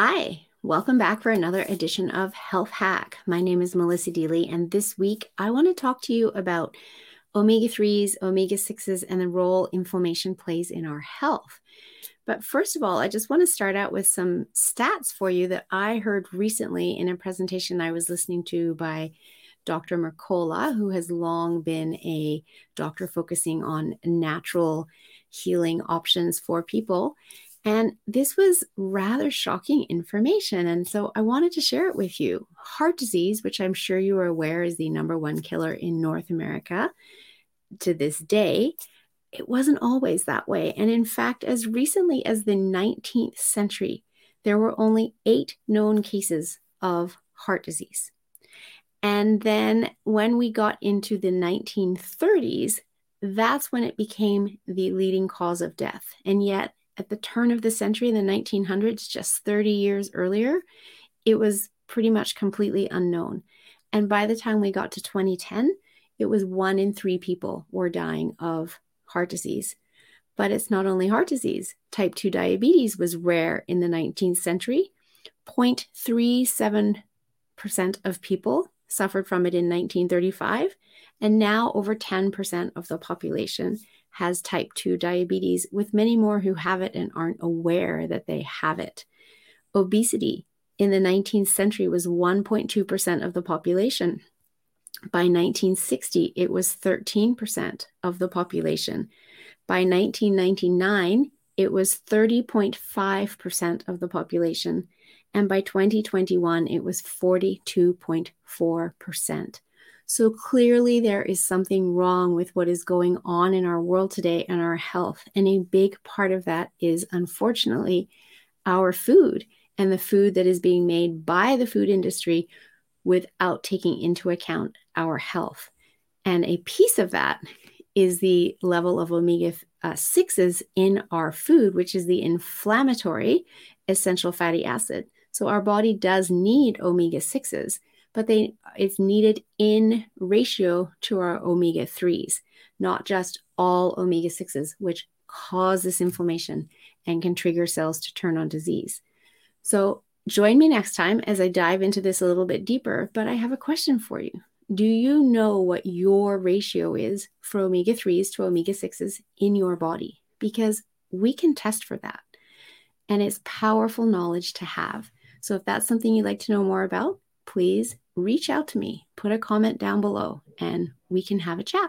Hi, welcome back for another edition of Health Hack. My name is Melissa Deely, and this week I want to talk to you about omega 3s, omega 6s, and the role inflammation plays in our health. But first of all, I just want to start out with some stats for you that I heard recently in a presentation I was listening to by Dr. Mercola, who has long been a doctor focusing on natural healing options for people. And this was rather shocking information. And so I wanted to share it with you. Heart disease, which I'm sure you are aware is the number one killer in North America to this day, it wasn't always that way. And in fact, as recently as the 19th century, there were only eight known cases of heart disease. And then when we got into the 1930s, that's when it became the leading cause of death. And yet, at the turn of the century, in the 1900s, just 30 years earlier, it was pretty much completely unknown. And by the time we got to 2010, it was one in three people were dying of heart disease. But it's not only heart disease, type 2 diabetes was rare in the 19th century. 0.37% of people suffered from it in 1935, and now over 10% of the population has type 2 diabetes, with many more who have it and aren't aware that they have it. Obesity in the 19th century was 1.2% of the population. By 1960, it was 13% of the population. By 1999, it was 30.5% of the population. And by 2021, it was 42.4%. So clearly, there is something wrong with what is going on in our world today and our health. And a big part of that is, unfortunately, our food and the food that is being made by the food industry without taking into account our health. And a piece of that is the level of omega uh, 6s in our food, which is the inflammatory essential fatty acid. So our body does need omega 6s but they it's needed in ratio to our omega 3s, not just all omega 6s, which cause this inflammation and can trigger cells to turn on disease. So join me next time as I dive into this a little bit deeper, but I have a question for you. Do you know what your ratio is for omega 3s to omega 6s in your body? Because we can test for that. And it's powerful knowledge to have. So if that's something you'd like to know more about, please reach out to me, put a comment down below, and we can have a chat.